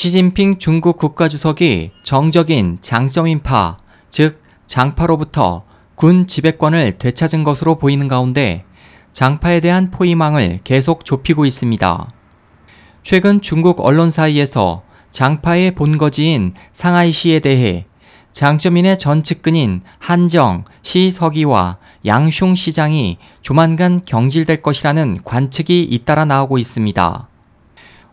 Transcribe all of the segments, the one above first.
시진핑 중국 국가주석이 정적인 장점인파, 즉 장파로부터 군 지배권을 되찾은 것으로 보이는 가운데 장파에 대한 포위망을 계속 좁히고 있습니다. 최근 중국 언론 사이에서 장파의 본거지인 상하이시에 대해 장점인의 전 측근인 한정, 시서기와 양슝 시장이 조만간 경질될 것이라는 관측이 잇따라 나오고 있습니다.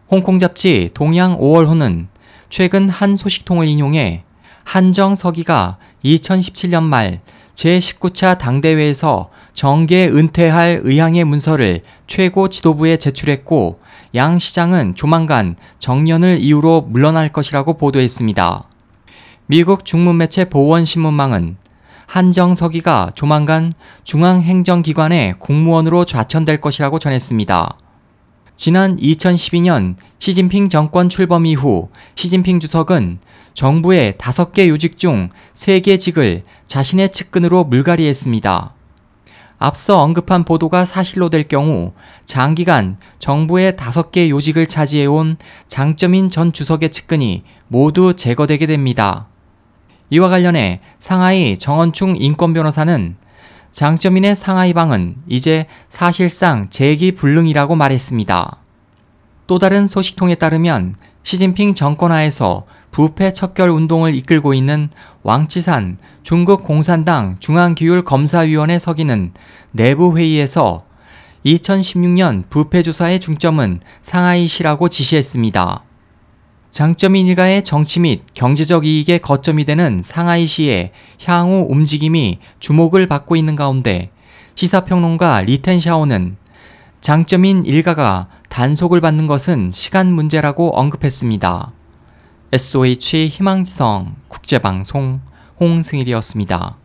홍콩 잡지 동양 5월호는 최근 한 소식통을 인용해 한정 서기가 2017년 말 제19차 당대회에서 정계 은퇴할 의향의 문서를 최고 지도부에 제출했고 양 시장은 조만간 정년을 이유로 물러날 것이라고 보도했습니다. 미국 중문매체 보원신문망은 한정석이가 조만간 중앙행정기관의 국무원으로 좌천될 것이라고 전했습니다. 지난 2012년 시진핑 정권 출범 이후 시진핑 주석은 정부의 5개 요직 중 3개 직을 자신의 측근으로 물갈이했습니다. 앞서 언급한 보도가 사실로 될 경우 장기간 정부의 5개 요직을 차지해온 장점인 전 주석의 측근이 모두 제거되게 됩니다. 이와 관련해 상하이 정원충 인권변호사는 장점인의 상하이방은 이제 사실상 재기 불능이라고 말했습니다. 또 다른 소식통에 따르면 시진핑 정권 하에서 부패 척결 운동을 이끌고 있는 왕치산 중국 공산당 중앙기율 검사위원회 서기는 내부 회의에서 2016년 부패 조사의 중점은 상하이시라고 지시했습니다. 장점인 일가의 정치 및 경제적 이익의 거점이 되는 상하이시의 향후 움직임이 주목을 받고 있는 가운데 시사평론가 리텐샤오는 장점인 일가가 단속을 받는 것은 시간 문제라고 언급했습니다. SOH 희망지성 국제방송 홍승일이었습니다.